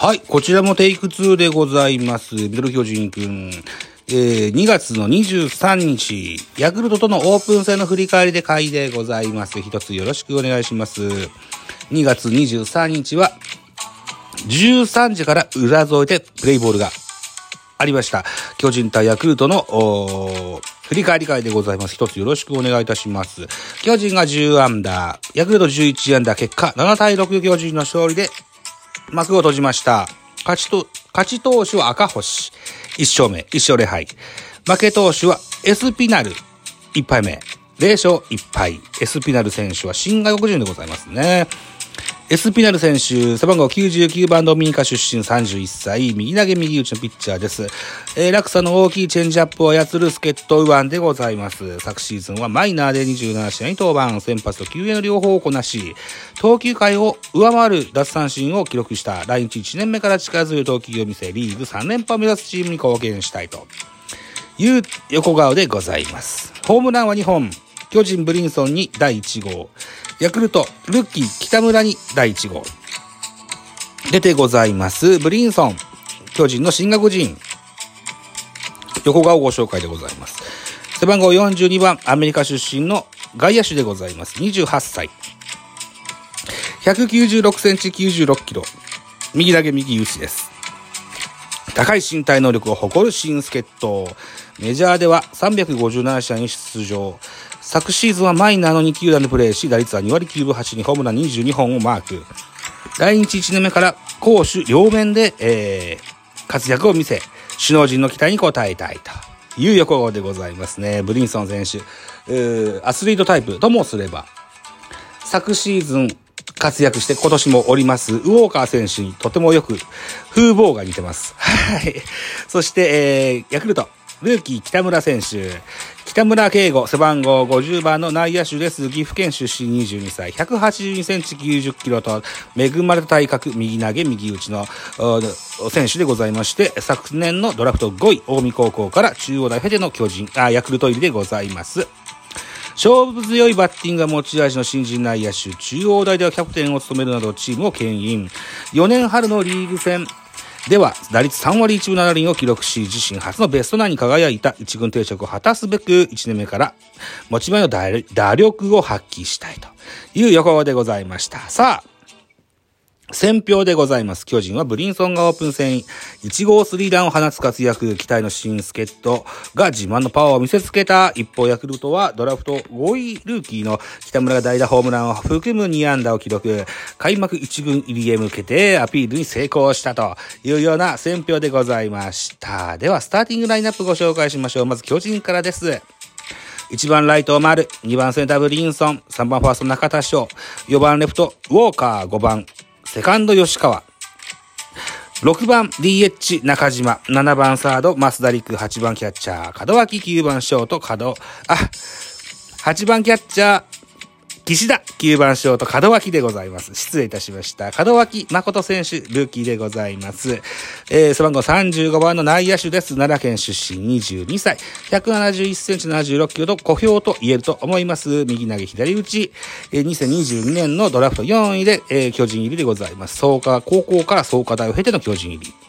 はい、こちらもテイク2でございます。ミドル巨人くん。えー、2月の23日、ヤクルトとのオープン戦の振り返りで会でございます。一つよろしくお願いします。2月23日は、13時から裏添えでプレイボールがありました。巨人対ヤクルトの、振り返り会でございます。一つよろしくお願いいたします。巨人が10アンダー、ヤクルト11アンダー、結果7対6巨人の勝利で幕を閉じました。勝ちと、勝ち投手は赤星。1勝目、1勝0敗。負け投手はエスピナル。1敗目。0勝1敗。エスピナル選手は新外国人でございますね。エスピナル選手、背番号99番ドミニカ出身31歳、右投げ右打ちのピッチャーです。えー、落差の大きいチェンジアップを操る助っ人右腕でございます。昨シーズンはマイナーで27試合に登板、先発と救援の両方をこなし、投球回を上回る奪三振を記録した来日1年目から力強い投球を見せ、リーグ3連覇を目指すチームに貢献したいという横顔でございます。ホームランは2本、巨人ブリンソンに第1号、ヤクルト、ルッキー、北村に第1号。出てございます。ブリンソン、巨人の新学人。横顔ご紹介でございます。背番号42番、アメリカ出身の外野手でございます。28歳。196センチ96キロ。右投げ右打ちです。高い身体能力を誇る新助っ人。メジャーでは357試合に出場。昨シーズンはマイナーの2球団でプレーし、打率は2割9分8にホームラン22本をマーク。来日1年目から攻守両面で、えー、活躍を見せ、首脳陣の期待に応えたいという横顔でございますね。ブリンソン選手、えー、アスリートタイプともすれば、昨シーズン活躍して今年もおります、ウォーカー選手にとてもよく風貌が似てます。はい。そして、えー、ヤクルト、ルーキー北村選手。北村圭吾、背番号50番の内野手です。岐阜県出身22歳。182センチ90キロと、恵まれた体格、右投げ、右打ちの選手でございまして、昨年のドラフト5位、近江高校から中央大経ての巨人、あ、ヤクルト入りでございます。勝負強いバッティングが持ち味の新人内野手、中央大ではキャプテンを務めるなどチームを牽引。4年春のリーグ戦、では、打率3割1分7厘を記録し、自身初のベストナインに輝いた一軍定着を果たすべく、1年目から持ち前の打力を発揮したいという予告でございました。さあ、選票でございます。巨人はブリンソンがオープン戦1号スリーランを放つ活躍、期待の新助っ人が自慢のパワーを見せつけた。一方、ヤクルトはドラフト5位ルーキーの北村が代打ホームランを含む2安打を記録。開幕1軍入りへ向けてアピールに成功したというような選票でございました。では、スターティングラインナップご紹介しましょう。まず巨人からです。1番ライト丸、2番センターブリンソン、3番ファースト中田翔、4番レフトウォーカー、5番セカンド吉川。6番 DH 中島。7番サード増田陸。8番キャッチャー門脇。9番ショート門、あ、8番キャッチャー岸田。9番ショート門脇でございます。失礼いたしました。門脇誠選手、ルーキーでございます。えー、背番号35番の内野手です。奈良県出身22歳。171センチ76キロと小兵と言えると思います。右投げ左打ち。えー、2022年のドラフト4位で、えー、巨人入りでございます。創価高校から創価大を経ての巨人入り。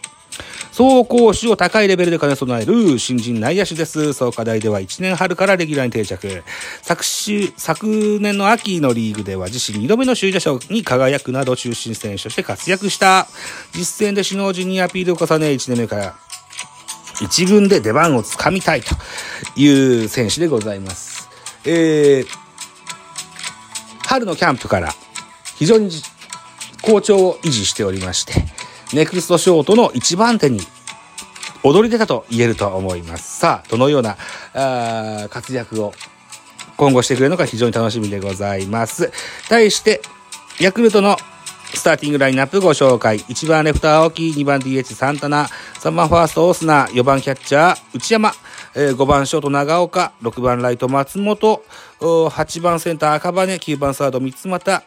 走攻守を高いレベルで兼ね備える新人内野手です。創価大では1年春からレギュラーに定着。昨週、昨年の秋のリーグでは自身2度目の首位打者に輝くなど中心選手として活躍した。実戦で首脳陣にアピールを重ね1年目から一軍で出番をつかみたいという選手でございます。えー、春のキャンプから非常に好調を維持しておりまして、ネクストショートの一番手に踊り出たと言えると思います。さあ、どのようなあ活躍を今後してくれるのか非常に楽しみでございます。対して、ヤクルトのスターティングラインナップご紹介。1番レフト青木、2番 DH サンタナ、3番ファーストオースナ、4番キャッチャー内山、えー、5番ショート長岡、6番ライト松本、8番センター赤羽、9番サード三俣、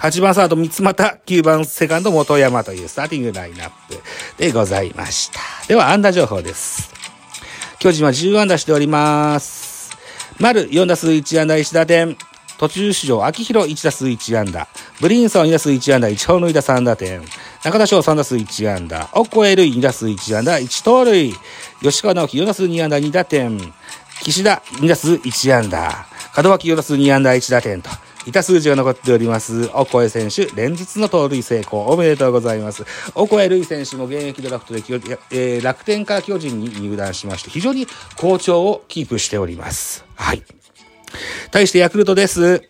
8番サード三俣、9番セカンド元山というスターティングラインナップでございました。では、安打情報です。巨人は10安打しております。丸4打数1安打1打点。途中出場、秋広1打数1安打。ブリンソン2打数1安打、1本塁打3打点。中田翔3打数1安打。オッコエルイ2打数1安打、1盗塁。吉川直樹4打数2安打2打点。岸田2打数1安打。門脇4打数2安打1打点と。いた数字が残っております。オコエ選手、連日の盗塁成功、おめでとうございます。おこえるい選手も現役ドラフトで、えー、楽天から巨人に入団しまして、非常に好調をキープしております。はい。対してヤクルトです。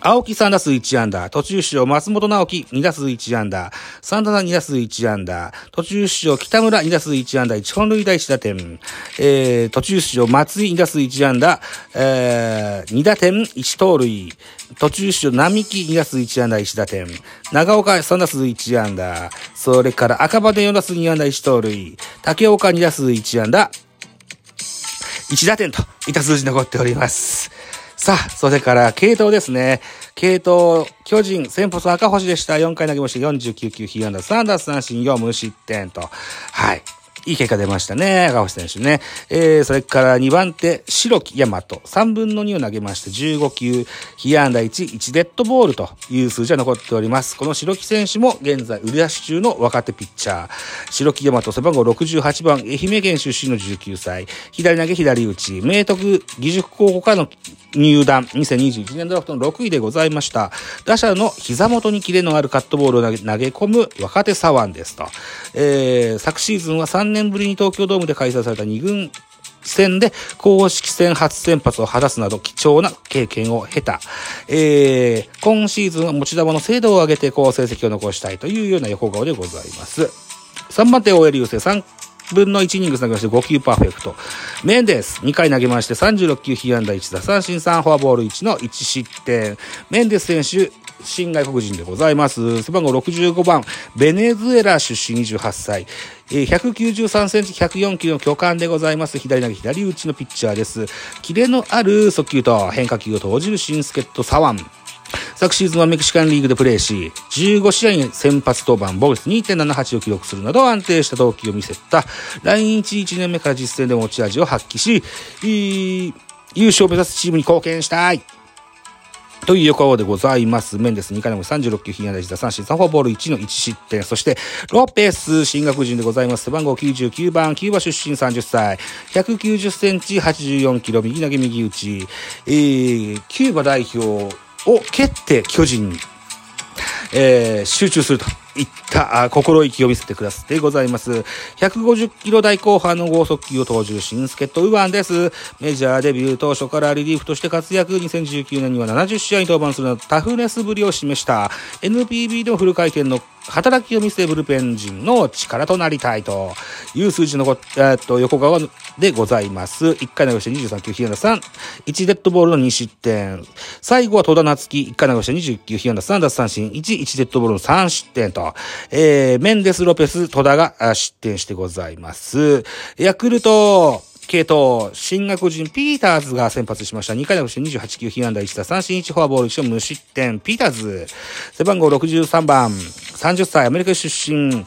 青木3打数1安打、途中出場松本直樹2打数1安打、サンダナ2打数1安打、途中出場北村2打数1安打、1本塁打1打点、えー、途中出場松井2打数1安打、えー、2打点1盗塁、途中出場並木2打数1安打1打点、長岡3打数1安打、それから赤羽4打数2安打1盗塁、竹岡2打数1安打、1打点といった数字残っております。さあ、それから、系統ですね。系統、巨人、先発赤星でした。4回投げまして49球、被安打3打三振4無失点と。はい。いい結果出ましたね、赤星選手ね。えー、それから2番手、白木大和。3分の2を投げまして、15球、被安打1、1デッドボールという数字が残っております。この白木選手も現在、売り出し中の若手ピッチャー。白木大和、背番号68番、愛媛県出身の19歳。左投げ左打ち。明徳義塾高校からの入団、2021年ドラフトの6位でございました。打者の膝元にキレのあるカットボールを投げ投げ込む若手左腕ですと。えー、昨シーズンは3年年ぶりに東京ドームで開催された2軍戦で公式戦初先発を果たすなど貴重な経験を経た。えー、今シーズンは持ち球の精度を上げて好成績を残したいというような横顔でございます。3番手 OL 優勢3分の1イニング投げまして5球パーフェクト。メンデス、2回投げまして36球被安打1打三振3フォアボール1の1失点。メンデス選手、新外国人でございます。背番号65番、ベネズエラ出身28歳。193センチ104キロの巨漢でございます。左投げ左打ちのピッチャーです。キレのある速球と変化球を投じる新助っ人左腕。昨シーズンはメキシカンリーグでプレーし、15試合に先発登板、ボルス2.78を記録するなど安定した動機を見せた、来日1年目から実戦で持ち味を発揮し、優勝を目指すチームに貢献したい。という横でございます。メンデス2回目36球、被安打1打三振3フォアボール1の1失点。そして、ロペス、進学人でございます。背番号99番、キューバ出身30歳。190センチ、84キロ、右投げ右打ち。えー、キューバ代表を蹴って巨人に、えー、集中すると。いった心意気を見せてくださってございます。150キロ台後半の剛速球を投じる新助っ人右腕です。メジャーデビュー当初からリリーフとして活躍、2019年には70試合に登板するなどタフネスぶりを示した NPB でもフル回転の働きを見せブルペン陣の力となりたいという数字の、えっと、横側でございます。1回投げして23球、被安打3、1デッドボールの2失点。最後は戸田夏樹、1回投げして29球、被安打3奪三振、1、1デッドボールの3失点と、えー、メンデス・ロペス、戸田が失点してございます。ヤクルト、系統、進学人ピーターズが先発しました。2回投げして28球、被安打1打三振1フォアボール1無失点。ピーターズ、背番号63番、30歳、アメリカ出身、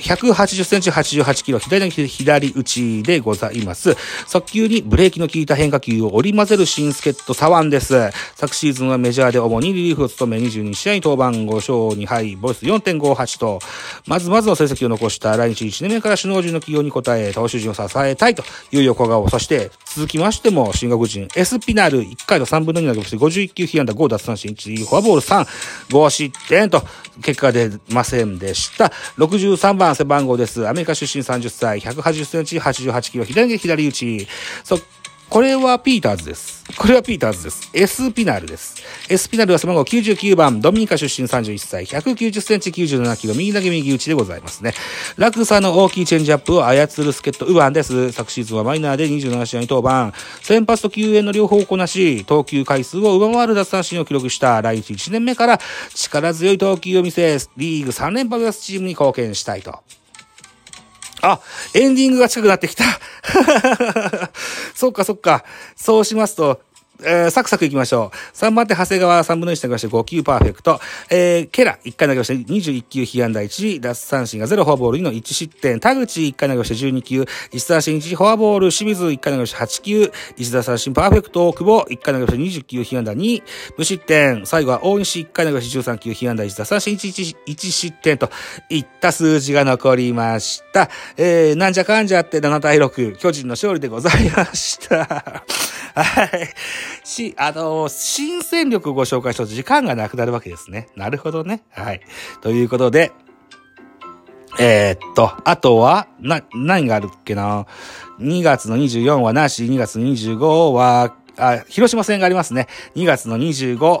180センチ88キロ、左の左打ちでございます。速球にブレーキの効いた変化球を織り交ぜる新助っ人左腕です。昨シーズンはメジャーで主にリリーフを務め22試合に登板5勝2敗、ボイス4.58と、まずまずの成績を残した来日1年目から首脳陣の起用に応え、投手陣を支えたいという横顔。そして、続きましても、新学人、エスピナル1回の3分の2投げまして、51球被安打5奪三振1、フォアボール3、5失点と、結果出ませんでした。63番背番号です。アメリカ出身30歳、180センチ、88キロ、左左打ち。そこれはピーターズです。これはピーターズです。エスピナルです。エスピナルは背番号99番、ドミニカ出身31歳、190センチ97キロ、右投げ右打ちでございますね。落差の大きいチェンジアップを操る助っ人、ウバンです。昨シーズンはマイナーで27試合に登板。先発と救援の両方をこなし、投球回数を上回る奪三振を記録した来日1年目から力強い投球を見せ、リーグ3連覇を目指すチームに貢献したいと。あ、エンディングが近くなってきた。そっかそっか。そうしますと、えー、サクサクいきましょう。3番手、長谷川3分の1投げまして5球パーフェクト。えー、ケラ1回投げまして21球被安打1、奪三振が0フォアボール2の1失点。田口1回投げまして12球、1三振1フォアボール、清水1回投げまして8球、1奪三振パーフェクト、久保1回投げまして20球被安打2、無失点。最後は大西1回投げまして13球被安打1奪三振 1, 1失点といった数字が残りました。えー、なんじゃかんじゃって7対6、巨人の勝利でございました。はい。し、あの、新戦力をご紹介したと時間がなくなるわけですね。なるほどね。はい。ということで、えー、っと、あとは、な、何があるっけな ?2 月の24はなし、2月の25は、あ、広島戦がありますね。2月の25、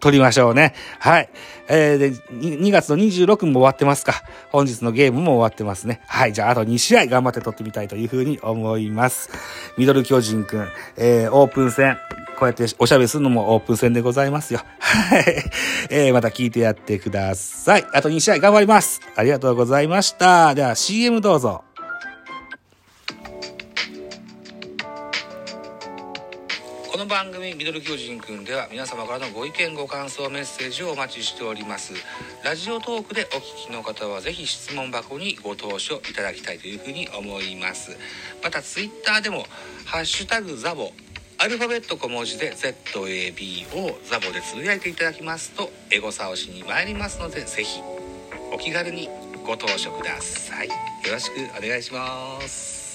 取りましょうね。はい。えー、で、2月の26も終わってますか。本日のゲームも終わってますね。はい。じゃあ、あと2試合頑張って取ってみたいというふうに思います。ミドル巨人くん、えー、オープン戦。こうやっておしゃべりするのもオープン戦でございますよ。はい。えー、また聞いてやってください。あと2試合頑張ります。ありがとうございました。では CM どうぞ。番組ミドル巨人くんでは皆様からのご意見ご感想メッセージをお待ちしております。ラジオトークでお聞きの方はぜひ質問箱にご投書いただきたいというふうに思います。またツイッターでもハッシュタグザボアルファベット小文字で ZAB をザボでつぶやいていただきますとエゴサをしに参りますのでぜひお気軽にご投書ください。よろしくお願いします。